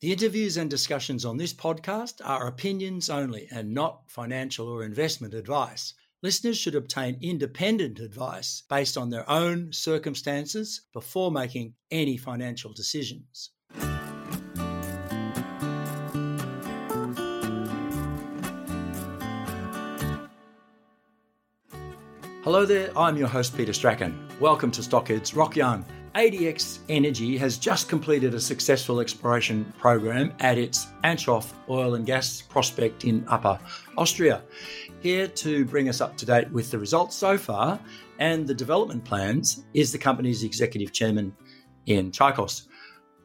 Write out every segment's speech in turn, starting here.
The interviews and discussions on this podcast are opinions only and not financial or investment advice. Listeners should obtain independent advice based on their own circumstances before making any financial decisions. Hello there, I'm your host Peter Strachan. Welcome to Stockhead's Rock Yarn. ADX Energy has just completed a successful exploration program at its Anshof oil and gas prospect in Upper Austria. Here to bring us up to date with the results so far and the development plans is the company's executive chairman, Ian Tchacos.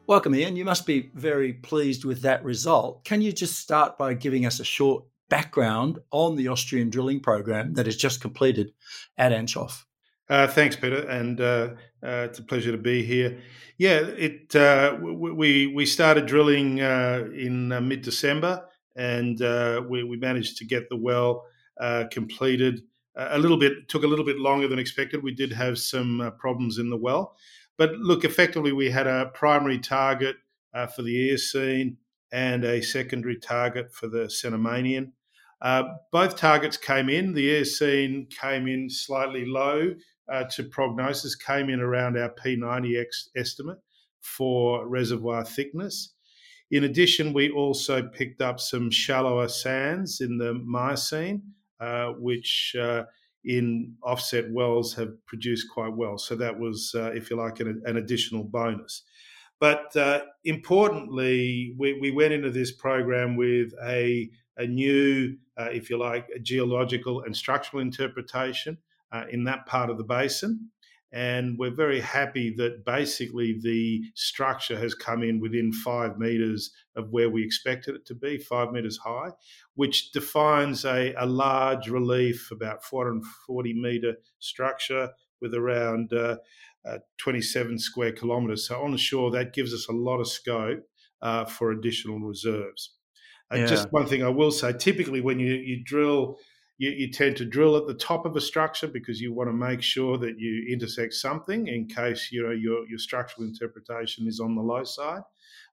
Welcome, Ian. You must be very pleased with that result. Can you just start by giving us a short background on the Austrian drilling program that is just completed at Anshof? Uh, thanks, Peter, and uh, uh, it's a pleasure to be here. Yeah, it uh, we we started drilling uh, in uh, mid December, and we, we managed to get the well completed. A little bit took a little bit longer than expected. We did have some problems in the well, but look, effectively, we had a primary target for the Eocene and a secondary target for the Cenomanian. Both targets came in. The Eocene came in slightly low uh, to prognosis, came in around our P90X estimate for reservoir thickness. In addition, we also picked up some shallower sands in the Miocene, uh, which uh, in offset wells have produced quite well. So that was, uh, if you like, an, an additional bonus. But uh, importantly, we, we, went into this program with a, a new, uh, if you like, geological and structural interpretation uh, in that part of the basin. And we're very happy that basically the structure has come in within five metres of where we expected it to be, five metres high, which defines a, a large relief, about 440 metre structure with around uh, uh, 27 square kilometres. So on the shore, that gives us a lot of scope uh, for additional reserves. Uh, yeah. Just one thing I will say: typically, when you you drill, you, you, tend to drill at the top of a structure because you want to make sure that you intersect something in case you know your your structural interpretation is on the low side.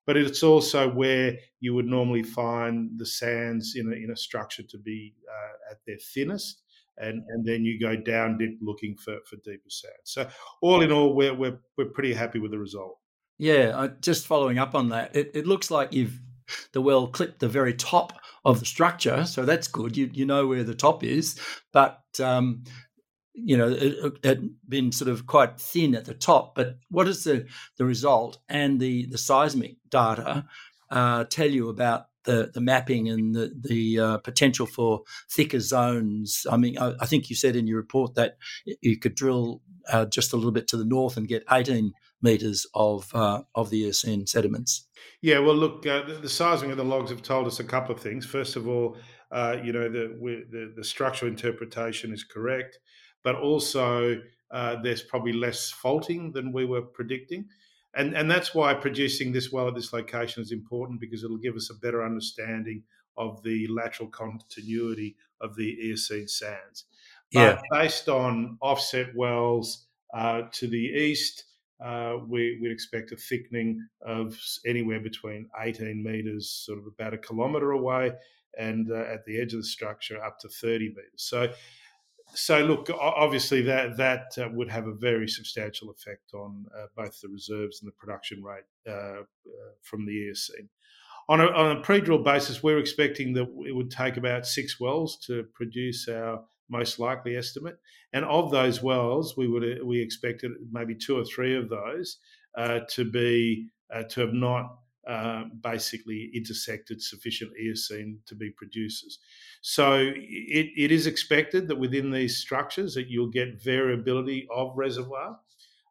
But it's also where you would normally find the sands in a, in a structure to be uh, at their thinnest and and then you go down dip looking for for deeper sand. So all in all, we're we're we're pretty happy with the result. Yeah, just following up on that, it, it looks like you've the well clipped the very top of the structure, so that's good. You you know where the top is, but um, you know it, had been sort of quite thin at the top. But what does the the result and the the seismic data uh, tell you about the, the mapping and the, the uh, potential for thicker zones. I mean, I, I, think you said in your report that you could drill uh, just a little bit to the north and get 18 metres of uh, of the Eocene sediments. Yeah, well, look, uh, the, the, sizing of the logs have told us a couple of things. First of all, uh, you know, the, the, the structural interpretation is correct, but also uh, there's probably less faulting than we were predicting and and that's why producing this well at this location is important because it'll give us a better understanding of the lateral continuity of the Eocene sands. But yeah. based on offset wells uh, to the east, uh, we, would expect a thickening of anywhere between 18 meters, sort of about a kilometer away, and uh, at the edge of the structure up to 30 meters. So so look, obviously that that uh, would have a very substantial effect on uh, both the reserves and the production rate uh, uh from the Eocene. On a, on a pre-drill basis, we're expecting that it would take about six wells to produce our most likely estimate, and of those wells, we would we expected maybe two or three of those uh, to be uh, to have not uh, basically intersected sufficient Eocene to be producers. So it, it is expected that within these structures that you'll get variability of reservoir.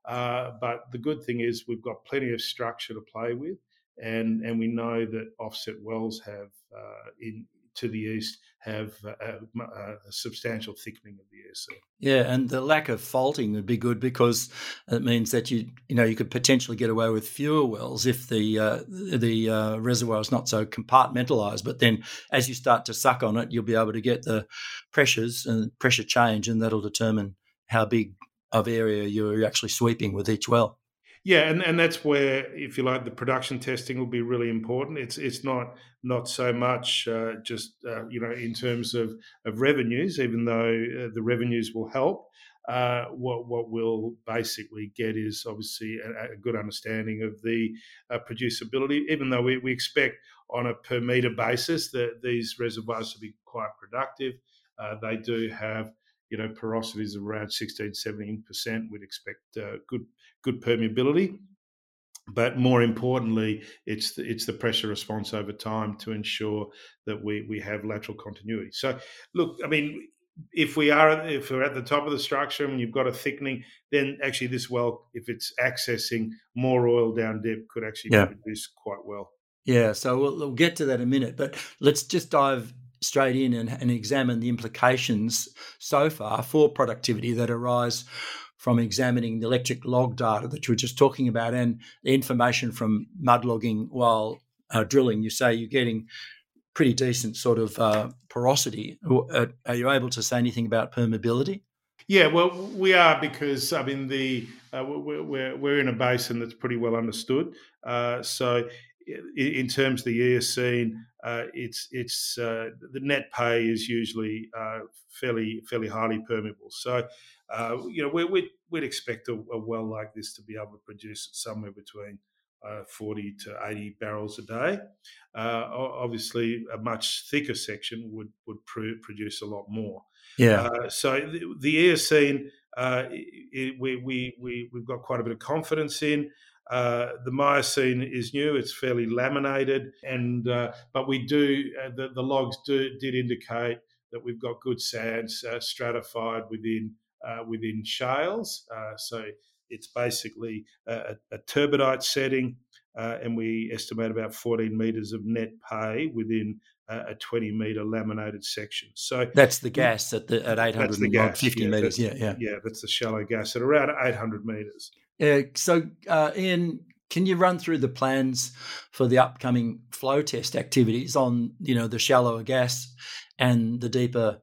Uh, but the good thing is we've got plenty of structure to play with, and and we know that offset wells have uh, in to the east have a, a, substantial thickening of the Eocene. Yeah, and the lack of faulting would be good because it means that you you know you could potentially get away with fewer wells if the uh, the uh, reservoir is not so compartmentalized. But then as you start to suck on it, you'll be able to get the pressures and pressure change, and that'll determine how big of area you're actually sweeping with each well. Yeah, and, and that's where, if you like, the production testing will be really important. It's it's not not so much uh, just uh, you know in terms of of revenues, even though uh, the revenues will help. Uh, what what we'll basically get is obviously a, a good understanding of the uh, producibility. Even though we, we expect on a per meter basis that these reservoirs to be quite productive, uh, they do have you know, porosities of around 16, 17%. We'd expect uh, good good permeability. But more importantly, it's the, it's the pressure response over time to ensure that we, we have lateral continuity. So, look, I mean, if we are if we're at the top of the structure and you've got a thickening, then actually this well, if it's accessing more oil down depth, could actually yeah. produce quite well. Yeah, so we'll, we'll, get to that in a minute, but let's just dive straight in and, and examine the implications so far for productivity that arise from examining the electric log data that you were just talking about and the information from mud logging while uh, drilling. You say you're getting pretty decent sort of uh, porosity. Uh, are you able to say anything about permeability? Yeah, well, we are because I mean the uh, we're we're in a basin that's pretty well understood. Uh, so in terms of the Eocene, uh, it's it's uh, the net pay is usually uh, fairly fairly highly permeable. So uh, you know we, we'd, we'd expect a, a, well like this to be able to produce somewhere between uh, 40 to 80 barrels a day. Uh, obviously, a much thicker section would would pr- produce a lot more. Yeah. so the, the Eocene, it, we we we we've got quite a bit of confidence in. Uh, the Miocene is new; it's fairly laminated, and uh, but we do uh, the, the logs do, did indicate that we've got good sands uh, stratified within uh, within shales. so it's basically a, a turbidite setting, and we estimate about 14 meters of net pay within a 20 meter laminated section. So that's the gas at the at 850 yeah, meters. Yeah, yeah, yeah. That's the shallow gas at around 800 meters. Uh, so, uh, Ian, can you run through the plans for the upcoming flow test activities on, you know, the shallower gas and the deeper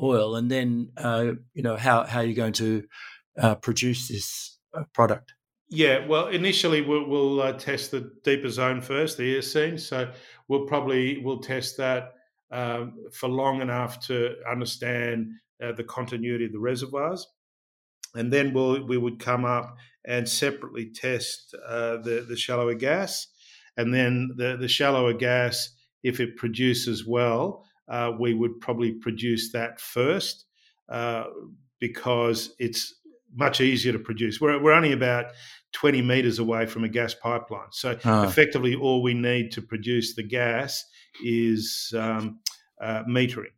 oil, and then, uh, you know, how how you're going to uh, produce this uh, product? Yeah, well, initially we'll, we'll uh, test the deeper zone first, the Eocene. So we'll probably we'll test that um, for long enough to understand the continuity of the reservoirs, and then we'll we would come up and separately test uh, the the shallower gas, and then the the shallower gas, if it produces well, uh, we would probably produce that first uh, because it's much easier to produce. We're we're only about 20 meters away from a gas pipeline, so ah. effectively all we need to produce the gas is um, uh, metering.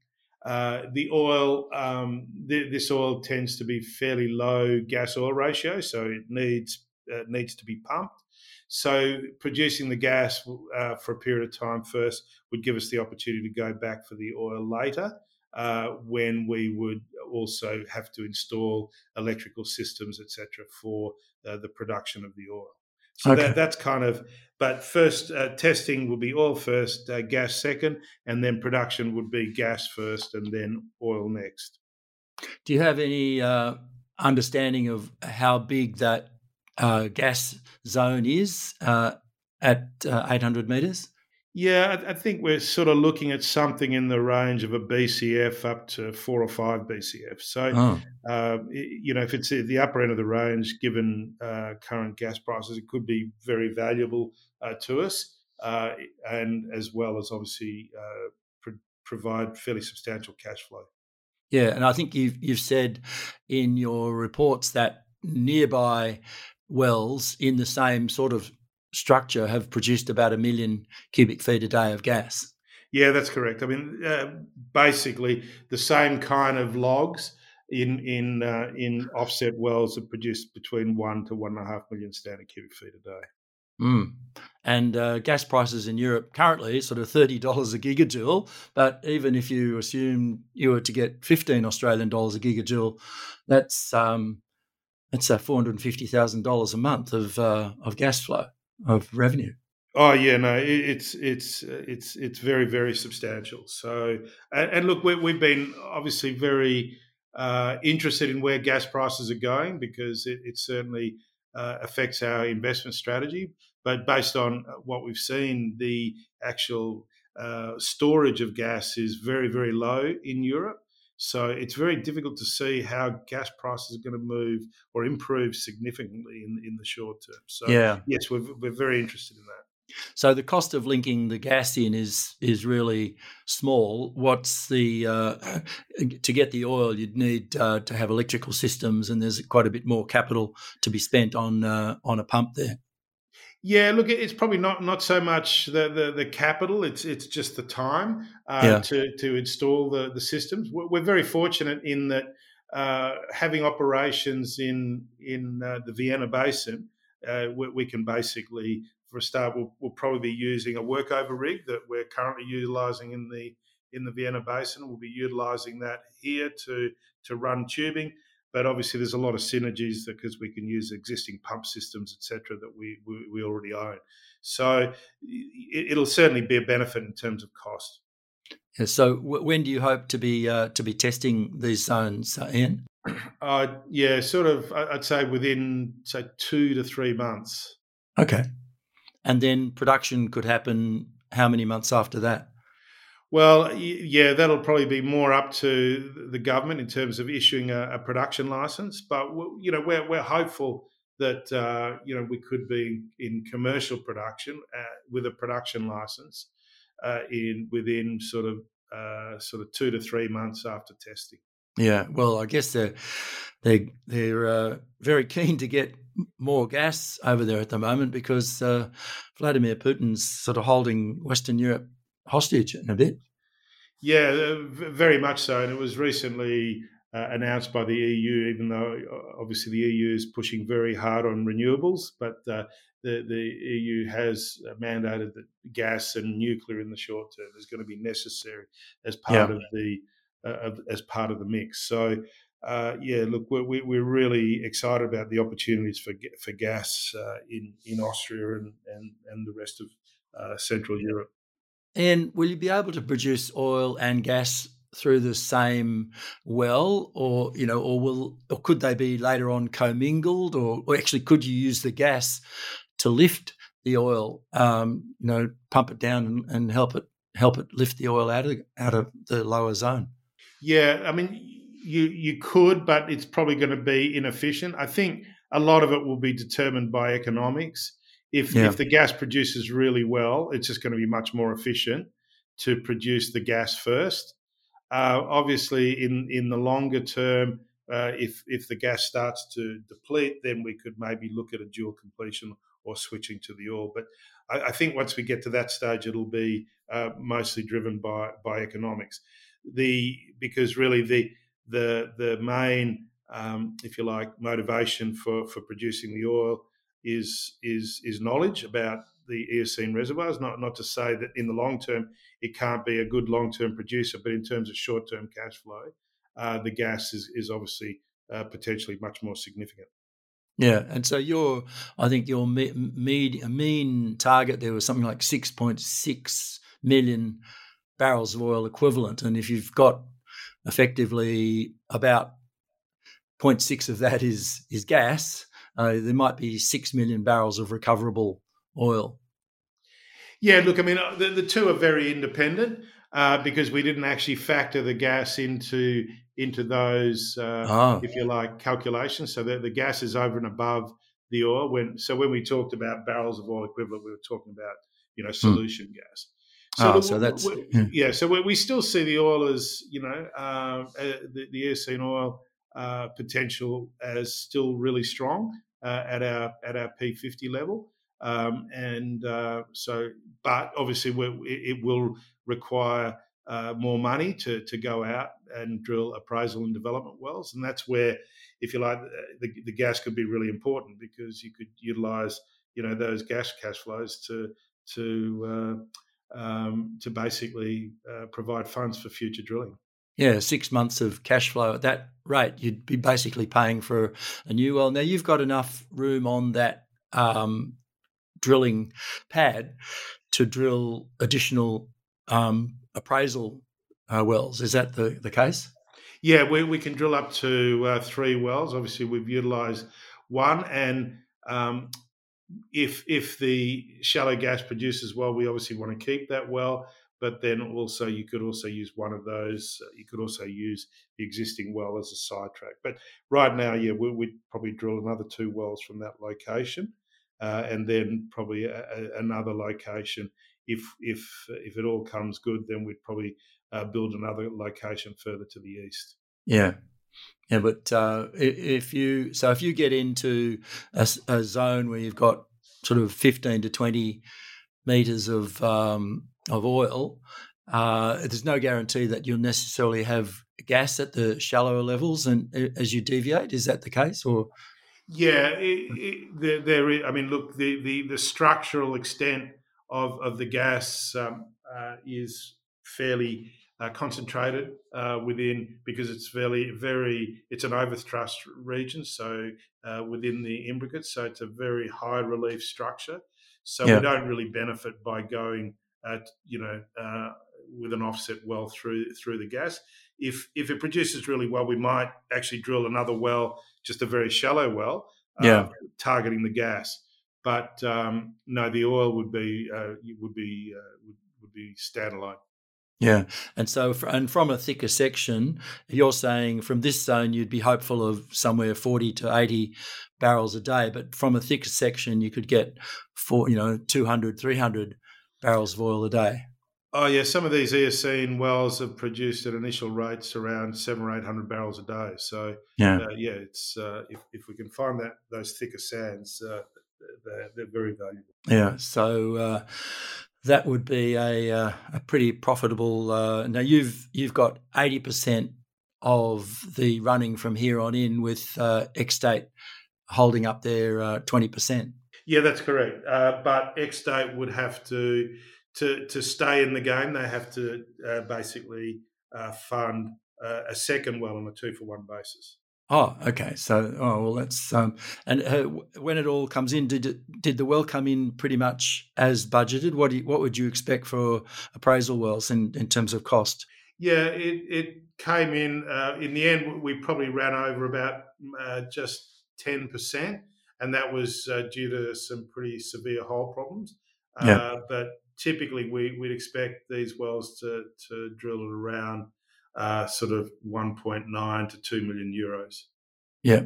Uh, the oil, um, th- this oil tends to be fairly low gas oil ratio, so it needs uh, needs to be pumped. So producing the gas uh, for a period of time first would give us the opportunity to go back for the oil later, uh, when we would also have to install electrical systems, etc., for uh, the production of the oil. So okay. that, that's kind of, but first uh, testing will be oil first, uh, gas second, and then production would be gas first and then oil next. Do you have any uh, understanding of how big that uh, gas zone is uh, at uh, 800 meters? Yeah, I, think we're sort of looking at something in the range of a BCF up to four or five BCF. So, oh. uh, you know, if it's at the upper end of the range, given uh, current gas prices, it could be very valuable uh, to us, uh, and as well as obviously uh, pro- provide fairly substantial cash flow. Yeah, and I think you've you've said in your reports that nearby wells in the same sort of structure have produced about a million cubic feet a day of gas. Yeah, that's correct. I mean, uh, basically the same kind of logs in in uh, in offset wells have produced between one to one and a half million standard cubic feet a day. Mm. And uh, gas prices in Europe currently sort of thirty dollars a gigajoule. But even if you assume you were to get fifteen Australian dollars a gigajoule, that's um, that's uh, four hundred fifty thousand dollars a month of uh, of gas flow of revenue. Oh yeah, no, it's it's it's it's very very substantial. So and, and look, we, have been obviously very uh, interested in where gas prices are going because it, it certainly uh, affects our investment strategy. But based on what we've seen, the actual uh, storage of gas is very, very low in Europe. So it's very difficult to see how gas prices are going to move or improve significantly in, in the short term. So, yeah. yes, we're, we're very interested in that. So the cost of linking the gas in is is really small. What's the uh, to get the oil? You'd need uh, to have electrical systems, and there's quite a bit more capital to be spent on uh, on a pump there. Yeah, look, it's probably not not so much the the, the capital; it's it's just the time uh, yeah. to to install the the systems. We're, very fortunate in that uh, having operations in in uh, the Vienna Basin, uh, we, we, can basically, for a start, we'll, we'll, probably be using a workover rig that we're currently utilising in the in the Vienna Basin. We'll be utilising that here to to run tubing but obviously there's a lot of synergies because we can use existing pump systems, etc., that we, we, we already own. So it, will certainly be a benefit in terms of cost. Yeah, so w- when do you hope to be uh, to be testing these zones, uh, Ian? Uh, yeah, sort of. I'd say within say two to three months. Okay, and then production could happen. How many months after that? Well, yeah, that'll probably be more up to the government in terms of issuing a, a production license. But you know, we're we're hopeful that uh, you know we could be in commercial production uh, with a production license uh, in within sort of uh, sort of two to three months after testing. Yeah, well, I guess they're they they're uh, very keen to get more gas over there at the moment because uh, Vladimir Putin's sort of holding Western Europe hostage in a bit. Yeah, uh, very much so. And it was recently uh, announced by the EU, even though uh, obviously the EU is pushing very hard on renewables, but uh, the, the EU has mandated that gas and nuclear in the short term is going to be necessary as part yeah. of the uh, as part of the mix. So. Uh, yeah, look, we're, we're really excited about the opportunities for for gas in in Austria and, and, and the rest of Central Europe. And will you be able to produce oil and gas through the same well, or you know, or will or could they be later on commingled, or, or actually could you use the gas to lift the oil? Um, you know, pump it down and, and help it help it lift the oil out of out of the lower zone. Yeah, I mean, you you could, but it's probably going to be inefficient. I think a lot of it will be determined by economics. If yeah. if the gas produces really well, it's just going to be much more efficient to produce the gas first. Uh, obviously, in in the longer term, uh, if if the gas starts to deplete, then we could maybe look at a dual completion or switching to the oil. But I, I think once we get to that stage, it'll be uh, mostly driven by by economics. The because really the the the main um, if you like motivation for for producing the oil is is is knowledge about the Eocene reservoirs. Not not to say that in the long term it can't be a good long term producer, but in terms of short term cash flow, uh, the gas is is obviously uh, potentially much more significant. Yeah, and so your I think your me, mean target there was something like six point six million barrels of oil equivalent, and if you've got effectively about 0.6 of that is is gas, uh, there might be six million barrels of recoverable oil. Yeah, look, I mean, uh, the, the two are very independent uh, because we didn't actually factor the gas into into those, uh, oh. if you like, calculations. So the, the gas is over and above the oil. When so when we talked about barrels of oil equivalent, we were talking about you know hmm. solution mm. gas. So, oh, the, so that's we, yeah. yeah. So we, we, still see the oil as you know uh, the, the Eocene oil uh, potential as still really strong uh, at our at our P50 level. Um, and uh, so, but obviously, it will require uh, more money to to go out and drill appraisal and development wells, and that's where, if you like, the, the gas could be really important because you could utilize you know those gas cash flows to to uh, um, to basically uh, provide funds for future drilling. Yeah, six months of cash flow at that rate, you'd be basically paying for a new well. Now you've got enough room on that um, drilling pad to drill additional um, appraisal uh, wells. Is that the, the case? Yeah, we, we can drill up to uh, three wells. Obviously, we've utilised one, and Um, if if the shallow gas produces well, we obviously want to keep that well. But then also you could also use one of those. Uh, you could also use the existing well as a sidetrack. But right now, yeah, we, would probably drill another two wells from that location, uh, and then probably a, a, another location. If if if it all comes good, then we'd probably uh, build another location further to the east. Yeah, yeah, but uh, if you so if you get into a, a, zone where you've got sort of fifteen to twenty meters of um, of oil, uh, there's no guarantee that you'll necessarily have gas at the shallower levels, and as you deviate, is that the case, or? Yeah, it, it, there, there is, I mean, look, the, the, the structural extent of, of the gas um, uh, is fairly uh, concentrated uh, within because it's very very it's an overthrust region so uh, within the imbricates so it's a very high relief structure so yeah. we don't really benefit by going at you know uh, with an offset well through through the gas. If if it produces really well we might actually drill another well just a very shallow well uh, yeah. targeting the gas. But um, no the oil would be uh, would be would, would be standalone. Yeah, and so and from a thicker section, you're saying from this zone you'd be hopeful of somewhere forty to eighty barrels a day, but from a thicker section you could get for you know 200, 300 barrels of oil a day. Oh yeah, some of these Eocene wells have produced at initial rates around seven or eight hundred barrels a day. So yeah, uh, yeah, it's uh, if if we can find that those thicker sands, uh, they're, they're, very valuable. Yeah, so uh, that would be a, uh, a pretty profitable. Uh, now you've you've got eighty percent of the running from here on in with uh, XState holding up their uh, twenty percent. Yeah, that's correct. Uh, but XState would have to to to stay in the game. They have to uh, basically fund a second well on a two for one basis. Oh, okay. So, oh well, that's um, and uh, when it all comes in, did it, did the well come in pretty much as budgeted? What do you, what would you expect for appraisal wells in, in terms of cost? Yeah, it, it came in. Uh, in the end, we probably ran over about uh, just ten percent, and that was uh, due to some pretty severe hole problems. Yeah. Uh, but typically, we would expect these wells to to drill at around uh, sort of 1.9 to 2 million euros. Yeah,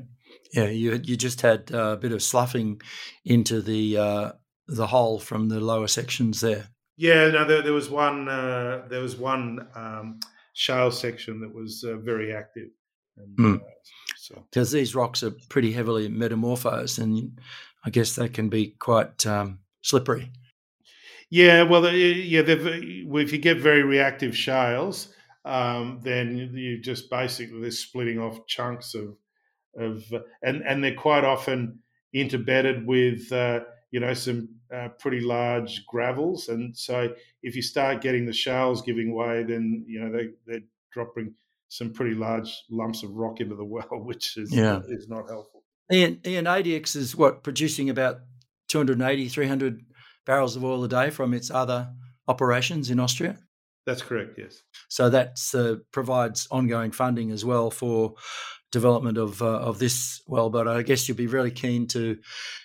yeah. You you just had a bit of sloughing into the uh, the hole from the lower sections there. Yeah, no, there, there was one uh, there was one um, shale section that was uh, very active. And, mm. So because these rocks are pretty heavily metamorphosed, and I guess they can be quite um, slippery. Yeah, well, yeah, if you get very reactive shales, um, then you just basically they're splitting off chunks of of and and they're quite often interbedded with uh, you know some uh, pretty large gravels, and so if you start getting the shales giving way, then you know they they're dropping some pretty large lumps of rock into the well, which is yeah. is not helpful. And, and ADX is what producing about 280, 300 barrels of oil a day from its other operations in Austria. That's correct. Yes. So that uh, provides ongoing funding as well for development of uh, of this well. But I guess you'll be really keen to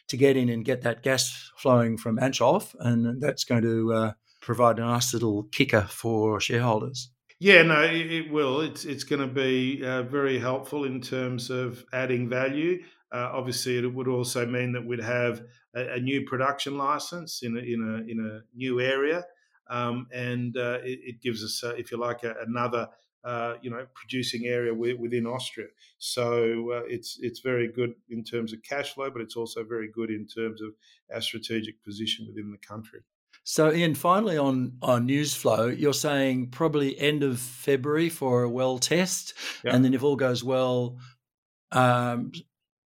to get in and get that gas flowing from Anshof, and that's going to uh, provide a nice little kicker for shareholders. Yeah, no, it, it will. It's it's going to be uh, very helpful in terms of adding value. Uh, obviously, it would also mean that we'd have a, a new production license in a, in a in a new area um, and uh, it, it, gives us, uh, if you like, a, another uh, you know producing area within Austria. So uh, it's it's very good in terms of cash flow, but it's also very good in terms of our strategic position within the country. So, Ian, finally on, on news flow, you're saying probably end of February for a well test, yep. and then if all goes well, um,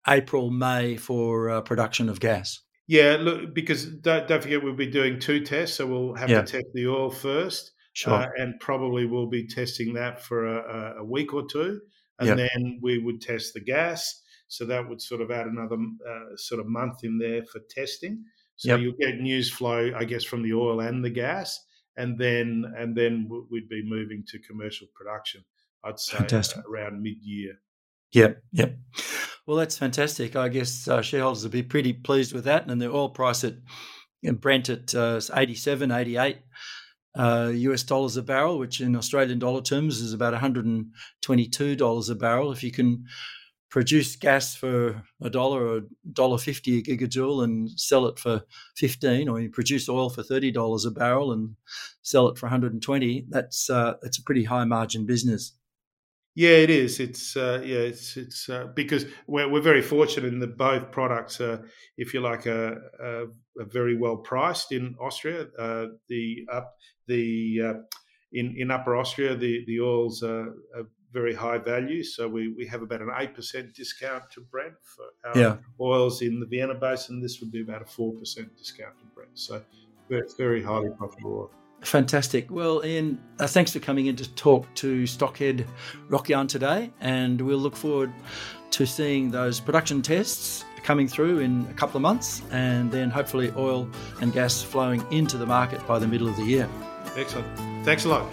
April, May for uh, production of gas. Yeah, look, because don't, don't forget we'll be doing two tests, so we'll have yeah. to test the oil first, sure. uh, and probably we'll be testing that for a, a week or two, and yep. then we would test the gas. So that would sort of add another uh, sort of month in there for testing. So yep. you'll get news flow, I guess, from the oil and the gas, and then and then we'd be moving to commercial production. I'd say Fantastic. around mid year. Yep, yep. Well, that's fantastic. I guess uh, shareholders will be pretty pleased with that. And the oil price at Brent at uh, 87, 88 uh, US dollars a barrel, which in Australian dollar terms is about $122 a barrel. If you can produce gas for a dollar or dollar fifty a gigajoule and sell it for fifteen, or you produce oil for thirty dollars a barrel and sell it for 120, that's uh, that's a pretty high margin business. Yeah, it is. It's uh, yeah, it's it's uh, because we're we're very fortunate in that both products are, if you like, a, a, a very well priced in Austria. Uh, the up the uh, in in Upper Austria, the the oils are, are, very high value. So we, we have about an eight percent discount to Brent for our yeah. oils in the Vienna Basin. This would be about a four percent discount to Brent. So it's very highly profitable. Fantastic. Well, Ian, uh, thanks for coming in to talk to Stockhead Rock Yarn today, and we'll look forward to seeing those production tests coming through in a couple of months, and then hopefully oil and gas flowing into the market by the middle of the year. Excellent. Thanks a lot.